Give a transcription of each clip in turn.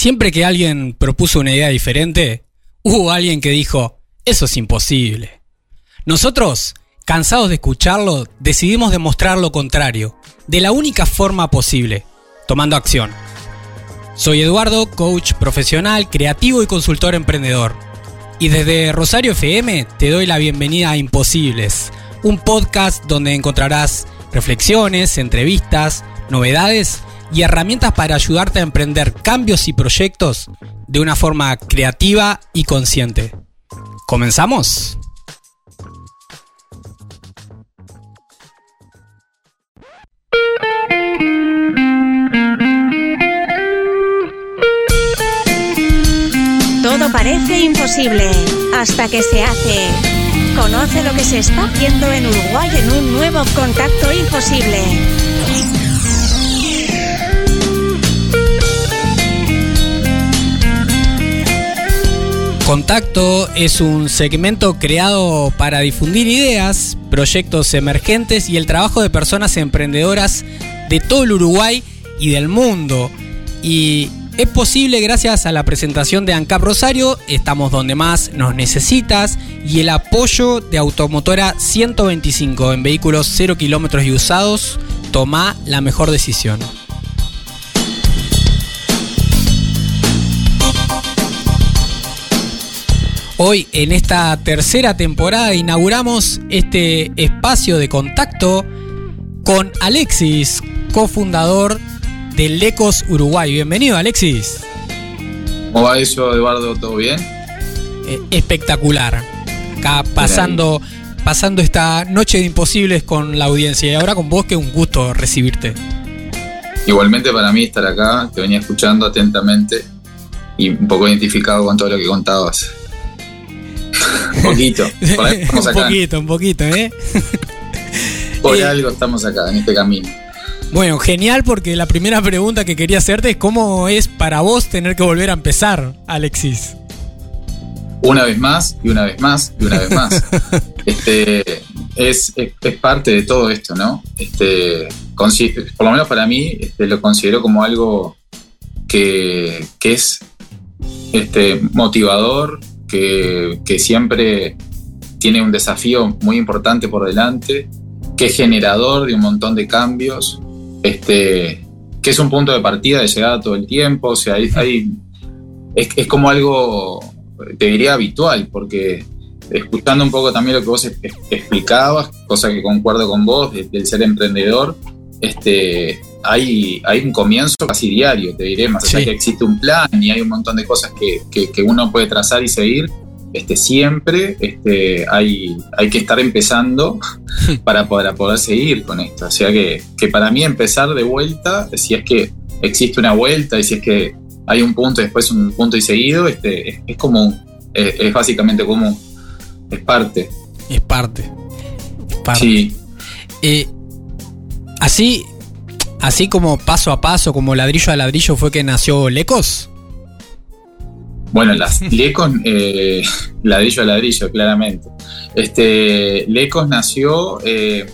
Siempre que alguien propuso una idea diferente, hubo alguien que dijo, eso es imposible. Nosotros, cansados de escucharlo, decidimos demostrar lo contrario, de la única forma posible, tomando acción. Soy Eduardo, coach profesional, creativo y consultor emprendedor. Y desde Rosario FM te doy la bienvenida a Imposibles, un podcast donde encontrarás reflexiones, entrevistas, novedades y herramientas para ayudarte a emprender cambios y proyectos de una forma creativa y consciente. ¿Comenzamos? Todo parece imposible hasta que se hace. Conoce lo que se está haciendo en Uruguay en un nuevo contacto imposible. Contacto es un segmento creado para difundir ideas, proyectos emergentes y el trabajo de personas emprendedoras de todo el Uruguay y del mundo. Y es posible gracias a la presentación de ANCAP Rosario, estamos donde más nos necesitas, y el apoyo de Automotora 125 en vehículos 0 kilómetros y usados, toma la mejor decisión. Hoy en esta tercera temporada inauguramos este espacio de contacto con Alexis, cofundador de Lecos Uruguay. Bienvenido Alexis. ¿Cómo va eso, Eduardo? ¿Todo bien? Eh, espectacular. Acá pasando, pasando esta noche de imposibles con la audiencia y ahora con vos que un gusto recibirte. Igualmente para mí estar acá, te venía escuchando atentamente y un poco identificado con todo lo que contabas. Un poquito. Estamos un acá. poquito, un poquito, ¿eh? Por Eh, algo estamos acá, en este camino. Bueno, genial porque la primera pregunta que quería hacerte es cómo es para vos tener que volver a empezar, Alexis. Una vez más, y una vez más, y una vez más. este, es, es, es parte de todo esto, ¿no? Este, por lo menos para mí, este, lo considero como algo que, que es este, motivador, que, que siempre tiene un desafío muy importante por delante, que es generador de un montón de cambios, este, que es un punto de partida de llegada todo el tiempo, o sea, hay, hay- es, es como algo, te diría, habitual, porque escuchando un poco también lo que vos explicabas, cosa que concuerdo con vos, de- del ser emprendedor, este, hay, hay un comienzo casi diario, te diré, más allá Sí. que existe un plan y hay un montón de cosas que, que- que uno puede trazar y seguir, este, siempre este, hay, hay que estar empezando para poder, para poder seguir con esto. O sea que, que para mí empezar de vuelta, si es que existe una vuelta y si es que hay un punto y después un punto y seguido, este, es, es común, es, es básicamente común, es parte. Es parte. Es parte. Sí, Eh, así, así como paso a paso, como ladrillo a ladrillo, fue que nació Lecos. bueno, las Lecos, eh, ladrillo a ladrillo, claramente. Este, Lecos nació eh,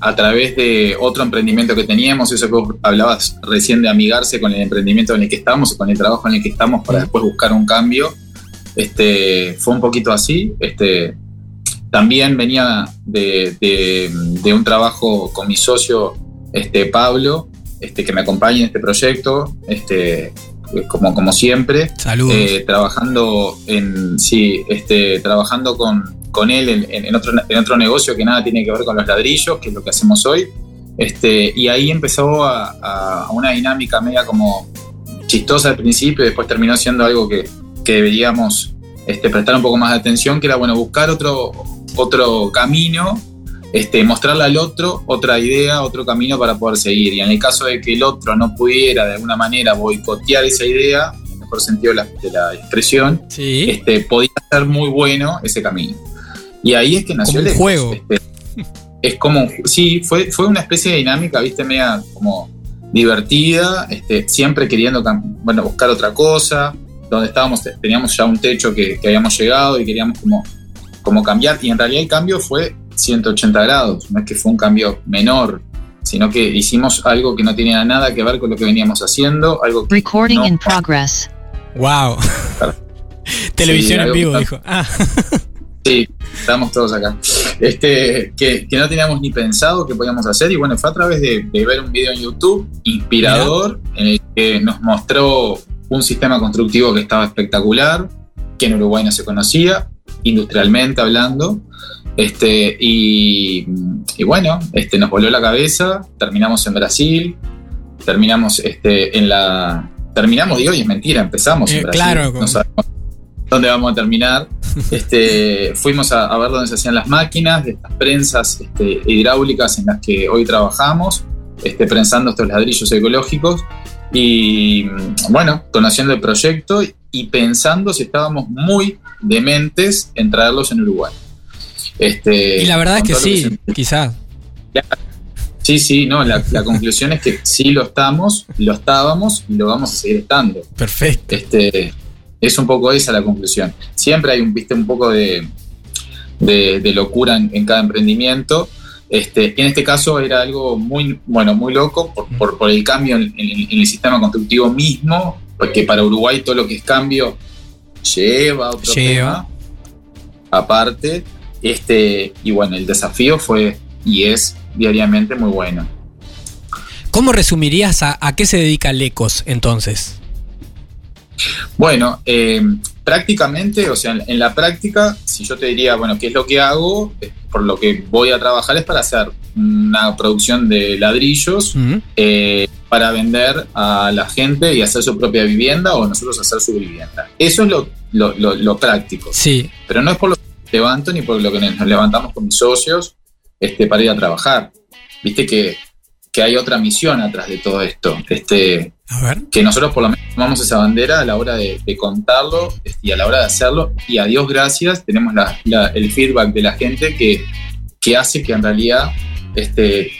a través de otro emprendimiento que teníamos, eso que vos hablabas recién de amigarse con el emprendimiento en el que estamos, con el trabajo en el que estamos para después buscar un cambio. Este, fue un poquito así. Este, también venía de, un trabajo con mi socio este, Pablo, este, que me acompaña en este proyecto, este, como, como siempre. Saludos. Eh, trabajando en sí, este, trabajando con, con él en, en- en otro, en otro negocio que nada tiene que ver con los ladrillos, que es lo que hacemos hoy. Este, y ahí empezó a, a una dinámica media como chistosa al principio, y después terminó siendo algo que, que deberíamos este, prestar un poco más de atención, que era bueno buscar otro, otro camino, este, mostrarle al otro otra idea, otro camino para poder seguir. Y en el caso de que el otro no pudiera de alguna manera boicotear esa idea, en el mejor sentido de la, de la expresión, sí. este, podía ser muy bueno ese camino. Y ahí es que nació Como el juego. Este, es como, sí, fue, fue una especie de dinámica, viste, media como divertida, este, siempre queriendo bueno, buscar otra cosa, donde estábamos, teníamos ya un techo que, que habíamos llegado y queríamos como, como cambiar, y en realidad el cambio fue 180 grados, no es que fue un cambio menor, sino que hicimos algo que no tenía nada que ver con lo que veníamos haciendo, algo que Recording no- in progress. Wow. Televisión en vivo, dijo. Ah, Sí, estamos todos acá. Este, que, que no teníamos ni pensado que podíamos hacer. Y bueno, fue a través de, de ver un video en YouTube inspirador en el que nos mostró un sistema constructivo que estaba espectacular, que en Uruguay no se conocía, industrialmente hablando. Este, y, y bueno, este, nos voló la cabeza. Terminamos en Brasil, terminamos este, en la. Terminamos, digo, y es mentira, empezamos en Eh, Brasil. claro, no sabemos dónde vamos a terminar. Este, fuimos a, a ver dónde se hacían las máquinas, de estas prensas este, hidráulicas en las que hoy trabajamos, este, prensando estos ladrillos ecológicos. Y bueno, conociendo el proyecto y pensando si estábamos muy dementes en traerlos en Uruguay. Este, y la verdad es que sí, se- quizás. Sí, sí, no, la, la conclusión es que sí lo estamos, lo estábamos y lo vamos a seguir estando. Perfecto. Este, es un poco esa la conclusión. Siempre hay un, viste, un poco de, de- de locura en, en cada emprendimiento. Este, en este caso era algo muy, bueno, muy loco por, por- por el cambio en, en- en el sistema constructivo mismo, porque para Uruguay todo lo que es cambio lleva a otro Lleva. tema aparte. Este, y bueno, el desafío fue y es diariamente muy bueno. ¿Cómo resumirías a, a qué se dedica Lecos entonces? Bueno, eh, prácticamente, o sea, en, en la práctica, si yo te diría, bueno, ¿qué es lo que hago? Eh, Por lo que voy a trabajar es para hacer una producción de ladrillos eh, para vender a la gente y hacer su propia vivienda o nosotros hacer su vivienda. Eso es lo, lo- lo- lo práctico. Sí, Pero no es por lo levanto ni por lo que nos levantamos con mis socios este, para ir a trabajar. Viste que, que hay otra misión atrás de todo esto. Este, a ver. que nosotros por lo menos tomamos esa bandera a la hora de, de contarlo este, y a la hora de hacerlo. Y a Dios gracias, tenemos la- la- el feedback de la gente que, que hace que en realidad este,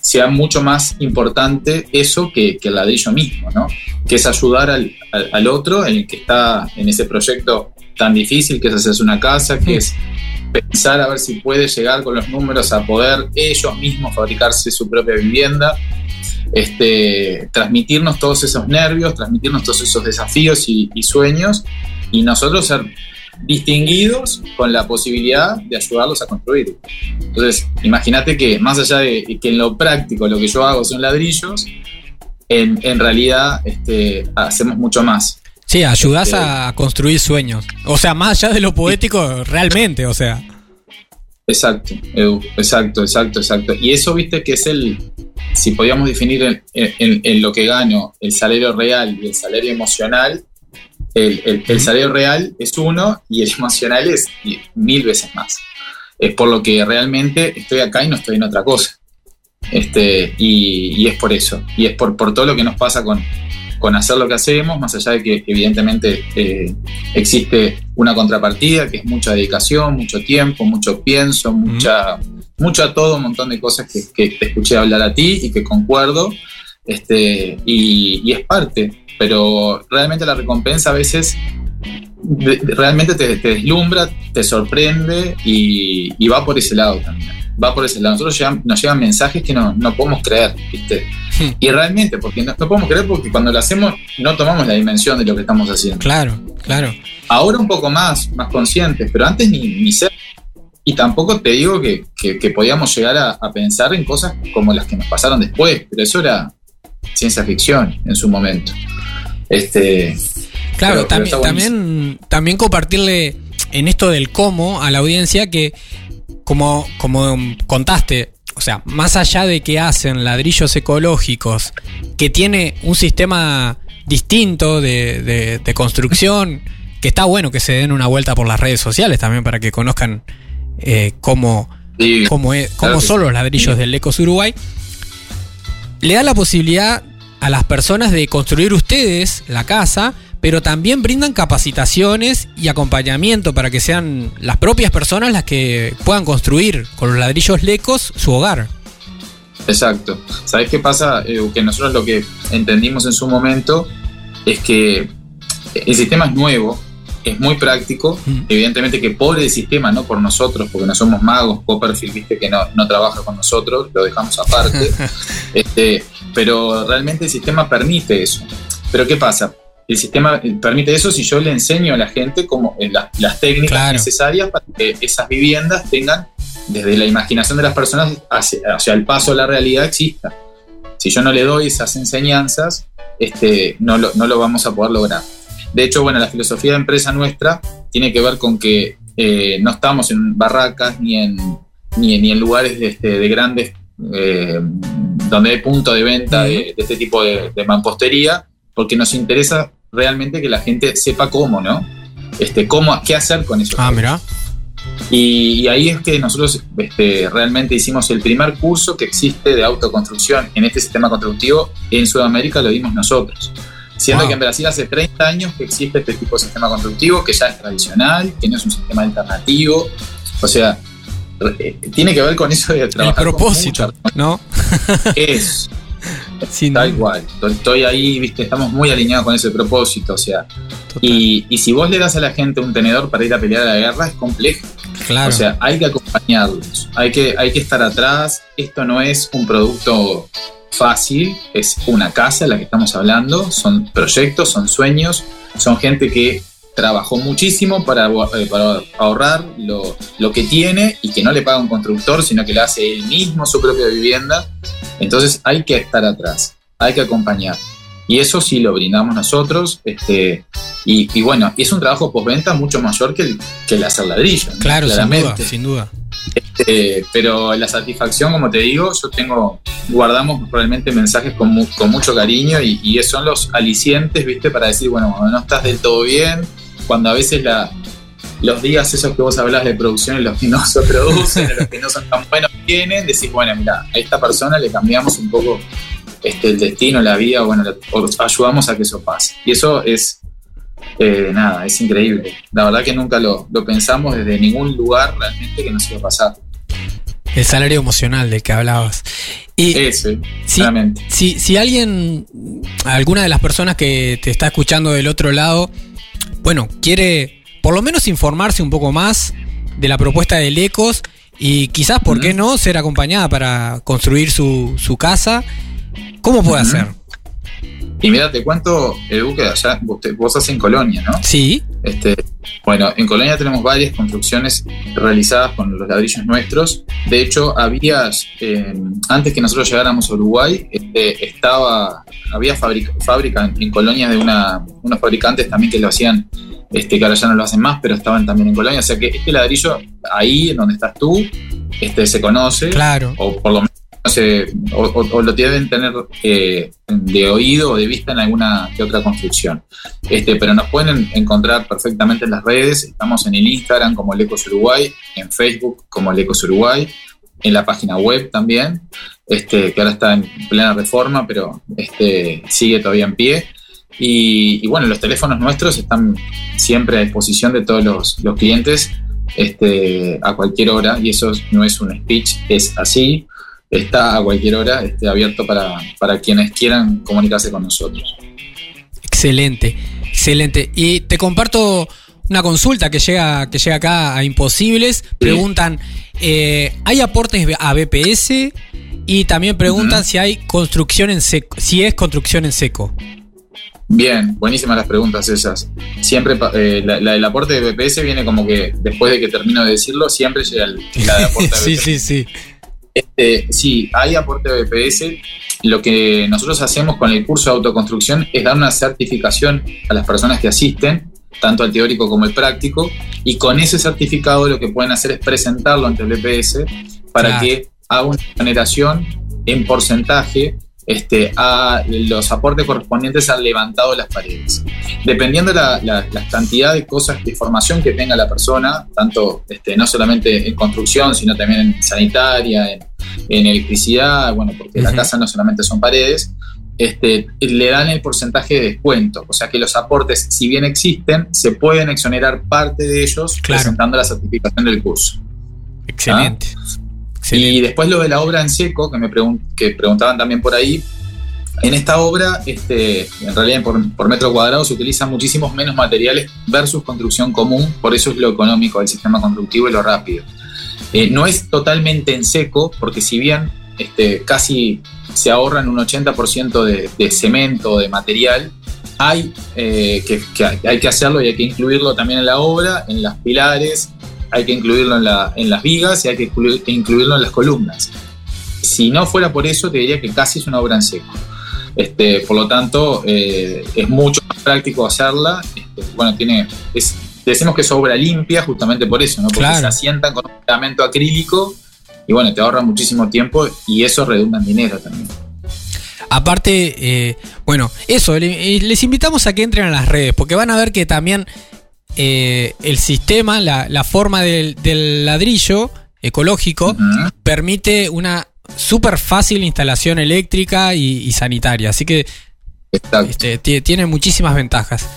sea mucho más importante eso que, que el ladrillo mismo, ¿no? Que es ayudar al, al- al otro, en el que está en ese proyecto tan difícil que es hacerse una casa, que es pensar a ver si puede llegar con los números a poder ellos mismos fabricarse su propia vivienda este, transmitirnos todos esos nervios, transmitirnos todos esos desafíos y, y sueños, y nosotros ser distinguidos con la posibilidad de ayudarlos a construir. Entonces, imagínate que más allá de que en lo práctico lo que yo hago son ladrillos, en, en realidad este, hacemos mucho más. Sí, ayudás Este- a construir sueños. O sea, más allá de lo poético, realmente, o sea. Exacto, Edu, exacto, exacto, exacto. Y eso, viste, que es el, si podíamos definir en, en- en lo que gano el salario real y el salario emocional, el, el- el salario real es uno y el emocional es mil veces más. Es por lo que realmente estoy acá y no estoy en otra cosa. Este, y, y es por eso. Y es por, por todo lo que nos pasa con, con hacer lo que hacemos, más allá de que evidentemente eh, existe una contrapartida, que es mucha dedicación, mucho tiempo, mucho pienso, mucha, mucho todo, un montón de cosas que, que te escuché hablar a ti y que concuerdo, este, y, y es parte, pero realmente la recompensa a veces realmente te, te deslumbra, te sorprende y, y va por ese lado también. Va por ese lado. Nosotros llegan- nos llegan mensajes que no, no podemos creer, ¿viste? Y realmente, porque no, no podemos creer porque cuando lo hacemos no tomamos la dimensión de lo que estamos haciendo. Claro, claro. Ahora un poco más, más conscientes, pero antes ni, ni ser. Y tampoco te digo que, que- que podíamos llegar a, a pensar en cosas como las que nos pasaron después, pero eso era ciencia ficción en su momento. Este, Claro, Pero- también, también, también compartirle en esto del cómo a la audiencia que, como, como contaste, o sea, más allá de que hacen ladrillos ecológicos, que tiene un sistema distinto de, de- de construcción, que está bueno que se den una vuelta por las redes sociales también para que conozcan eh, cómo, cómo, es, cómo Claro son los ladrillos del Ecos Uruguay, le da la posibilidad a las personas de construir ustedes la casa, pero también brindan capacitaciones y acompañamiento para que sean las propias personas las que puedan construir con los ladrillos lecos su hogar. Exacto. ¿Sabes qué pasa? Eh, que nosotros lo que entendimos en su momento es que el sistema es nuevo, es muy práctico. Mm. Evidentemente que pobre el sistema, no por nosotros, porque no somos magos. Copperfield, viste que no, no trabaja con nosotros, lo dejamos aparte. este, pero realmente el sistema permite eso. Pero ¿qué pasa? El sistema permite eso si yo le enseño a la gente como eh, la- las técnicas Claro. necesarias para que esas viviendas tengan, desde la imaginación de las personas hacia, hacia el paso a la realidad, exista. Si yo no le doy esas enseñanzas, este, no, lo, no lo vamos a poder lograr. De hecho, bueno, la filosofía de empresa nuestra tiene que ver con que eh, no estamos en barracas ni en, ni, ni en lugares de, este, de grandes, eh, donde hay punto de venta de, de este tipo de, de mampostería, porque nos interesa realmente que la gente sepa cómo, ¿no? Este, cómo, qué hacer con eso. Ah, mira. Y, y ahí es que nosotros este, realmente hicimos el primer curso que existe de autoconstrucción en este sistema constructivo en Sudamérica, lo dimos nosotros. Siendo Wow. que en Brasil hace 30 años que existe este tipo de sistema constructivo, que ya es tradicional, que no es un sistema alternativo. O sea, eh, tiene que ver con eso de El trabajar con propósito, mucha- ¿no? Es, Sin tal cual. Estoy ahí, viste, estamos muy alineados con ese propósito. O sea, y, y si vos le das a la gente un tenedor para ir a pelear a la guerra, es complejo. claro. O sea, hay que acompañarlos, hay que, hay que estar atrás. Esto no es un producto fácil, es una casa la que estamos hablando, son proyectos, son sueños, son gente que trabajó muchísimo para, eh, para ahorrar lo, lo que tiene y que no le paga un constructor, sino que le hace él mismo su propia vivienda. Entonces hay que estar atrás, hay que acompañar. Y eso sí lo brindamos nosotros. Este, y, y bueno, es un trabajo postventa mucho mayor que el, que el hacer ladrillo. ¿no? claro, sin duda, sin duda. Eh, pero la satisfacción, como te digo, yo tengo, guardamos realmente mensajes con, mu- con mucho cariño y, y son los alicientes, ¿viste? Para decir, bueno, cuando no estás del todo bien, cuando a veces la, los días esos que vos hablas de producción y los que no se producen, los que no son tan buenos vienen, decís, bueno, mira, a esta persona le cambiamos un poco este, el destino, la vida, bueno, le- ayudamos a que eso pase. Y eso es, eh, nada, es increíble. La verdad que nunca lo, lo pensamos desde ningún lugar realmente que nos iba a pasar. El salario emocional del que hablabas. Y Ese, claramente. si, si alguien, alguna de las personas que te está escuchando del otro lado, bueno, quiere por lo menos informarse un poco más de la propuesta del Ecos y quizás, ¿por qué no?, ser acompañada para construir su, su casa. ¿Cómo puede hacer? Y mira, te cuento, Edu, que allá vos estás en Colonia, ¿no? Sí, Este, bueno, en Colonia tenemos varias construcciones realizadas con los ladrillos nuestros. De hecho, había, eh, antes que nosotros llegáramos a Uruguay, este, estaba, había fábrica, fábrica en, Colonia de una, unos fabricantes también que lo hacían, este, que ahora ya no lo hacen más, pero estaban también en Colonia. O sea que este ladrillo, ahí en donde estás tú, este, se conoce claro. o por lo menos se- o, o- o lo deben tener eh, de oído o de vista en alguna que otra construcción. Este, pero nos pueden encontrar perfectamente en las redes. Estamos en el Instagram como el Ecos Uruguay, en Facebook como el Ecos Uruguay, en la página web también, este, que ahora está en plena reforma, pero este, sigue todavía en pie. Y, y bueno, los teléfonos nuestros están siempre a disposición de todos los, los clientes este, a cualquier hora, y eso no es un speech, es así, está a cualquier hora este, abierto para, para quienes quieran comunicarse con nosotros. Excelente, excelente. Y te comparto una consulta que llega, que llega acá a Imposibles. Preguntan, eh, ¿hay aportes a BPS? Y también preguntan si hay construcción en seco, si es construcción en seco. Bien, buenísimas las preguntas esas. Siempre eh, la, la del aporte de BPS viene como que después de que termino de decirlo, siempre llega el, la de aporte de sí, BPS. sí, sí. Este, sí, hay aporte de BPS. Lo que nosotros hacemos con el curso de autoconstrucción es dar una certificación a las personas que asisten, tanto al teórico como al práctico, y con ese certificado lo que pueden hacer es presentarlo ante el BPS para Claro. que haga una generación en porcentaje este, a los aportes correspondientes al levantado de las paredes. Dependiendo la, la- la cantidad de cosas, de formación que tenga la persona, tanto este, no solamente en construcción, sino también en sanitaria, en, en electricidad, bueno, porque la Ujú. casa no solamente son paredes, este, le dan el porcentaje de descuento. O sea que los aportes, si bien existen, se pueden exonerar parte de ellos Claro. presentando la certificación del curso. Excelente. Y Excelente. después lo de la obra en seco, que me pregun- que preguntaban también por ahí, En esta obra, este, en realidad por, metro cuadrado se utilizan muchísimos menos materiales versus construcción común, por eso es lo económico del sistema constructivo y lo rápido. Eh, no es totalmente en seco, porque si bien este, casi se ahorran un 80% de, de, cemento, de material, hay, eh, que, hay que hacerlo y hay que incluirlo también en la obra, en las pilares, hay que incluirlo en, la, en las vigas y hay que incluirlo en las columnas. Si no fuera por eso, te diría que casi es una obra en seco. Este, por lo tanto, eh, es mucho más práctico hacerla. Este, bueno, tiene, decimos que es obra limpia justamente por eso, ¿no? porque se asientan con un pegamento acrílico y bueno, te ahorra muchísimo tiempo y eso redunda en dinero también. Aparte, eh, bueno, eso, les invitamos a que entren a las redes, porque van a ver que también eh, el sistema, la, forma del, ladrillo ecológico, permite una súper fácil instalación eléctrica y, sanitaria. Así que este, tiene muchísimas ventajas.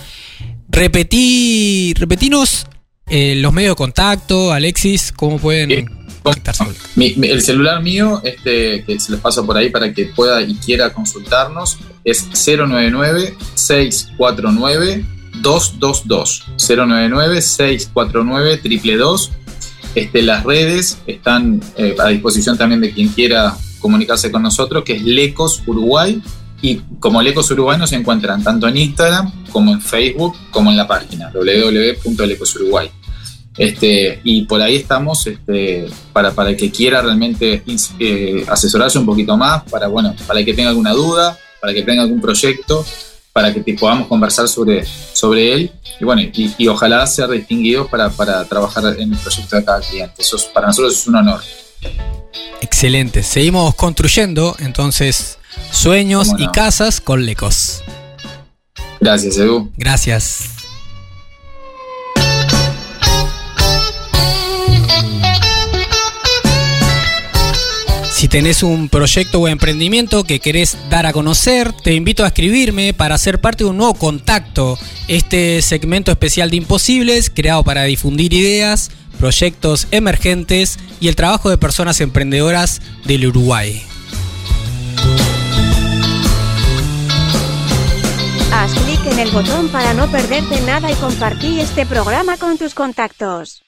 Repetí, repetinos eh, los medios de contacto, Alexis, cómo pueden contactarse. el celular mío, este, que se los paso por ahí para que pueda y quiera consultarnos, es 099 649 222 099 649 222 este, las redes están eh, a disposición también de quien quiera comunicarse con nosotros, que es Lecos Uruguay. Y como Lecos Uruguay nos encuentran tanto en Instagram como en Facebook, como en la página www.lecosuruguay. Este, y por ahí estamos este, para, para el que quiera realmente eh, asesorarse un poquito más, para, bueno, para el que tenga alguna duda, para el que tenga algún proyecto para que podamos conversar sobre, sobre él y bueno, y, ojalá ser distinguidos para, para, trabajar en el proyecto de cada cliente. Eso para nosotros es un honor. Excelente, seguimos construyendo entonces sueños y casas con Lecos. Gracias, Edu. Gracias. Si tenés un proyecto o emprendimiento que querés dar a conocer, te invito a escribirme para ser parte de un nuevo contacto. Este segmento especial de Imposibles, creado para difundir ideas, proyectos emergentes y el trabajo de personas emprendedoras del Uruguay. Haz clic en el botón para no perderte nada y compartir este programa con tus contactos.